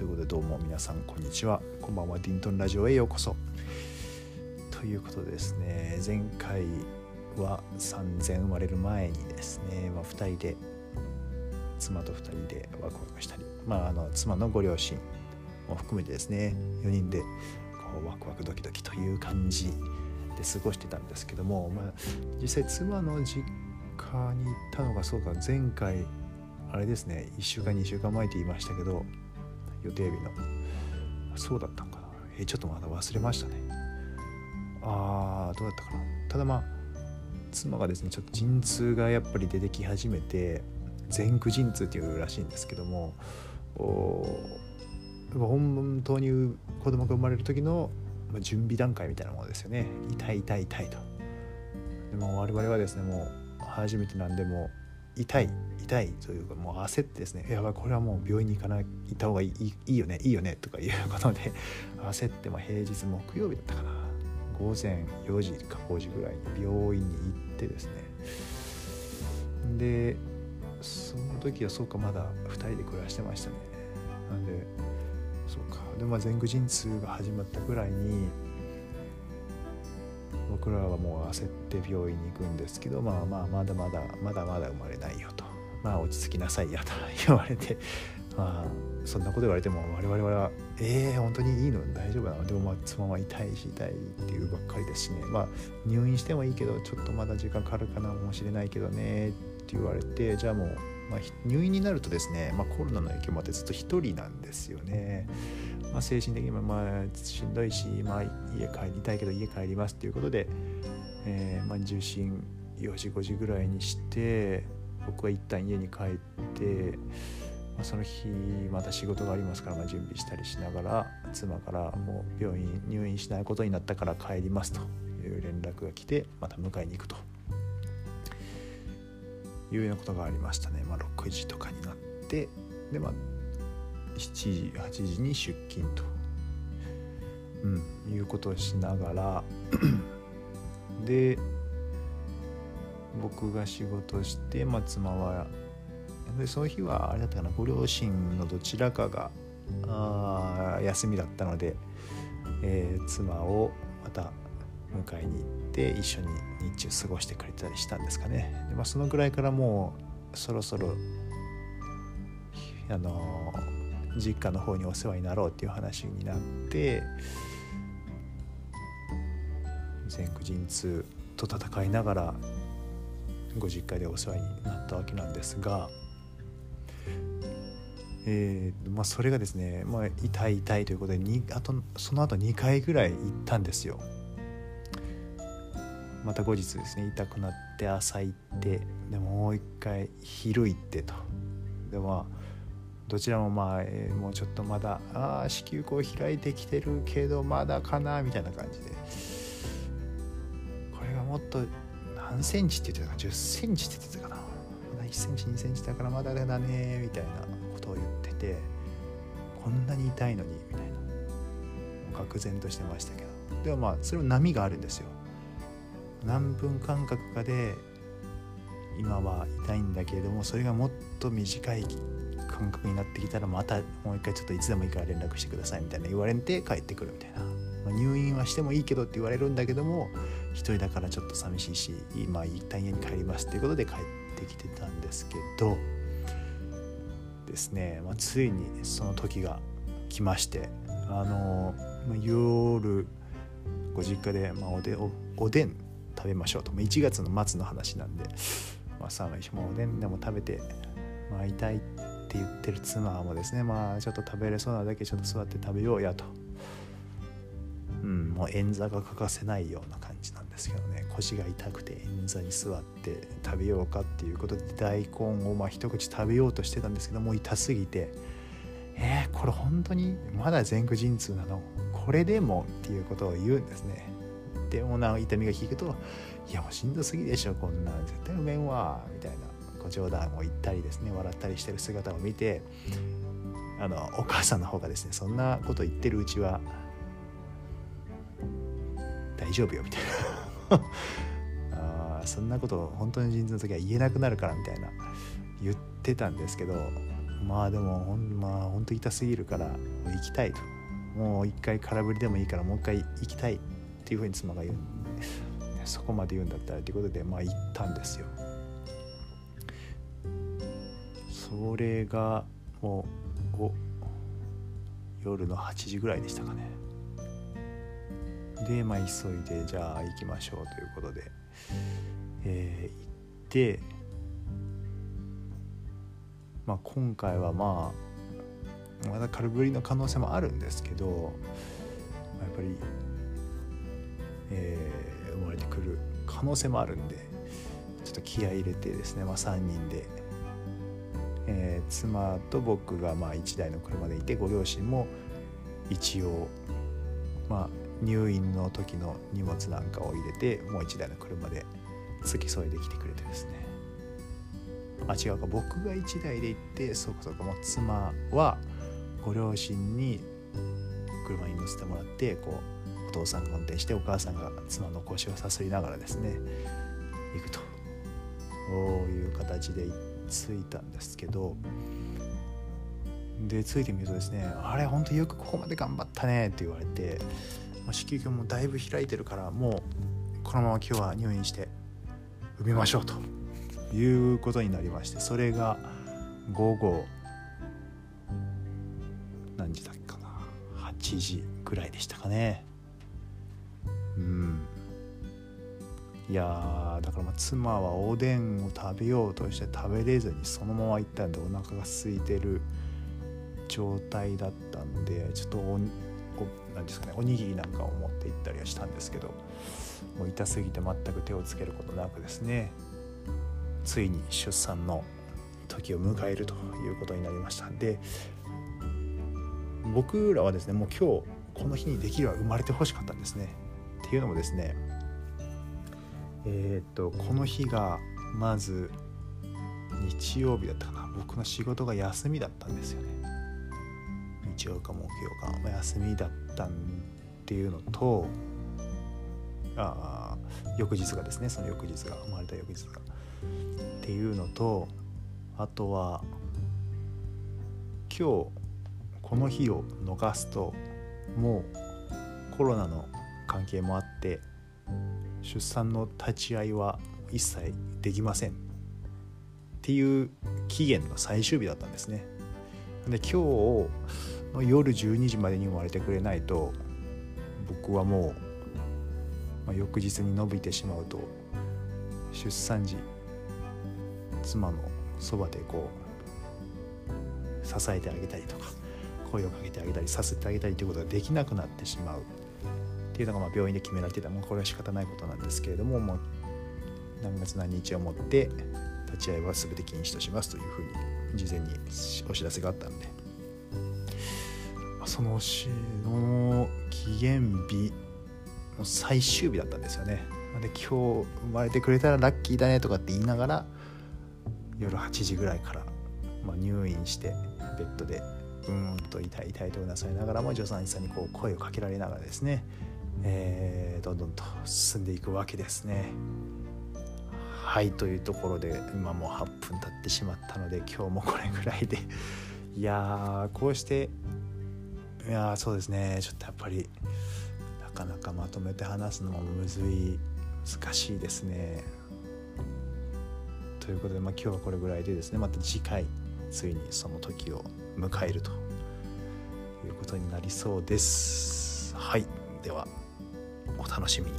ということでどうも皆さんこんにちは。こんばんは。ディントンラジオへようこそ。ということでですね。前回は3000生まれる前にですね、まあ、2人で妻と2人でワクワクしたり、まあ、あの妻のご両親も含めてですね。4人でこうワクワクドキドキという感じで過ごしてたんですけども、まあ、実際妻の実家に行ったのがそうか前回あれですね。1週間2週間前って言いましたけど。予定日の。そうだったんかな。えちょっとまだ忘れましたね。あーどうだったかな。ただまあ妻がですねちょっと陣痛がやっぱり出てき始めて前駆陣痛っていうらしいんですけども本当に子供が生まれる時の準備段階みたいなものですよね。痛い痛い痛いと。でも我々はですねもう初めてなんでも痛い痛いというかもう焦ってですねやばいこれはもう病院に行かない行った方がいいいいよねいいよねとかいうことで 焦ってま平日木曜日だったかな。午前4時か5時ぐらいに病院に行ってですね。でその時はそうかまだ2人で暮らしてましたね。なんでそうか。でまあ前駆陣痛が始まったぐらいに僕らはもう焦って病院に行くんですけどまあまあまだまだまだまだ生まれないよと。まあ落ち着きなさいやと言われて。まあそんなこと言われても我々はえー、本当にいいの？大丈夫なの？でもまあ妻は痛いし痛いっていうばっかりですしね。まあ入院してもいいけどちょっとまだ時間かかるかなもしれないけどねって言われてじゃあもう、まあ、入院になるとですね、まあ、コロナの影響もあってずっと1人なんですよね。まあ、精神的にもまあしんどいし、まあ、家帰りたいけど家帰りますっていうことで、えー、まあ受診4時5時ぐらいにして僕は一旦家に帰って、まあ、その日また仕事がありますから、まあ、準備したりしながら妻からもう病院入院しないことになったから帰りますという連絡が来てまた迎えに行くというようなことがありましたね、まあ、6時とかになってでまあ7時8時に出勤と、うん、いうことをしながら で僕が仕事して、まあ、妻はでその日はあれだったかなご両親のどちらかがあ休みだったので、えー、妻をまた迎えに行って一緒に日中過ごしてくれたりしたんですかねで、まあ、そのぐらいからもうそろそろあの実家の方にお世話になろうっていう話になって前駆陣痛と戦いながらご実家でお世話になったわけなんですが、えーまあ、それがですね、まあ、痛い痛いということでにあとその後2回ぐらい行ったんですよ。また後日ですね痛くなって朝行ってでもう一回昼行ってと。でまあどちらもまあ、えー、もうちょっとまだあ子宮口開いてきてるけどまだかなみたいな感じで。これがもっと何センチって言ってたか10センチって言ってたかな。まだ1センチ2センチだからまだだねみたいなことを言っててこんなに痛いのにみたいな。愕然としてましたけど。でもまあそれも波があるんですよ。何分間隔かで今は痛いんだけれどもそれがもっと短い感覚になってきたらまたもう一回ちょっといつでもいいから連絡してくださいみたいな言われて帰ってくるみたいな、まあ、入院はしてもいいけどって言われるんだけども一人だからちょっと寂しいし今一旦家に帰りますっていうことで帰ってきてたんですけどですね、まあ、ついにその時が来ましてあの、まあ、夜ご実家で、まあ、おでおおでん食べましょうと、まあ、1月の末の話なんで、まあ、寒いしもうおでんでも食べて、まあ、痛いって言ってる妻もですね。まあちょっと食べれそうなだけちょっと座って食べようやと。うん、もう円座が欠かせないような感じなんですけどね。腰が痛くて円座に座って食べようかっていうことで大根をまあ一口食べようとしてたんですけどもう痛すぎて。えー、これ本当にまだ前駆陣痛なの？これでも？っていうことを言うんですね。でもな痛みが引くといやもうしんどすぎでしょこんなん絶対うめんわみたいな。ご冗談を言ったりですね笑ったりしてる姿を見てあのお母さんの方がですねそんなこと言ってるうちは大丈夫よみたいな。あそんなこと本当に人事の時は言えなくなるからみたいな。言ってたんですけどまあでもほんまあ本当痛すぎるからもう行きたいと。もう一回空振りでもいいからもう一回行きたい。っていうふうに妻が言うそこまで言うんだったらということでまあ行ったんですよ。それがもう夜の8時ぐらいでしたかね。でまあ急いでじゃあ行きましょうということで、えー、行ってまあ今回はまあまだ軽振りの可能性もあるんですけどやっぱり、えー、生まれてくる可能性もあるんでちょっと気合入れてですね、まあ、3人で、えー、妻と僕がまあ1台の車でいてご両親も一応まあ入院の時の荷物なんかを入れてもう1台の車で付き添いで来てくれてですね。あ違うか僕が1台で行ってそうかそうかもう妻はご両親に車に乗せてもらってこうお父さんが運転してお母さんが妻の腰をさすりながらですね行くという形で着いたんですけどで着いてみるとですね「あれ本当よくここまで頑張ったね」って言われて子宮鏡もだいぶ開いてるからもうこのまま今日は入院して産みましょうということになりましてそれが午後何時だっけかな8時ぐらいでしたかね。いやだからまあ妻はおでんを食べようとして食べれずにそのまま行ったんでお腹が空いてる状態だったんでちょっとお何ですかねおにぎりなんかを持って行ったりはしたんですけどもう痛すぎて全く手をつけることなくですねついに出産の時を迎えるということになりましたんで僕らはですねもう今日この日にできれば生まれてほしかったんですね。っていうのもですねえー、っとこの日がまず日曜日だったかな。僕の仕事が休みだったんですよね。日曜か木曜か、まあ、休みだったっていうのとあ翌日がですね。その翌日が生まれた翌日が。っていうのとあとは今日この日を逃すともうコロナの関係もあって出産の立ち会いは一切できませんっていう期限の最終日だったんですね。で今日の夜12時までに生まれてくれないと僕はもう、まあ、翌日に伸びてしまうと出産時妻のそばでこう支えてあげたりとか声をかけてあげたりさせてあげたりということができなくなってしまうっていうのがまあ病院で決められてた。もうこれは仕方ないことなんですけれどももう何月何日をもって立ち会いは全て禁止としますというふうに事前にお知らせがあったんで。そのの期限日の最終日だったんですよね。で今日生まれてくれたらラッキーだねとかって言いながら夜8時ぐらいから、まあ、入院してベッドでうーんと痛い痛いとうなさいながらも助産師さんにこう声をかけられながらですね、えー、どんどんと進んでいくわけですね。はいというところで今もう8分経ってしまったので今日もこれぐらいで。いやこうしていやそうですね。ちょっとやっぱりなかなかまとめて話すのもむずい難しいですね。ということで、まあ、今日はこれぐらいでですね。また次回ついにその時を迎えるということになりそうです。はいでは。お楽しみに。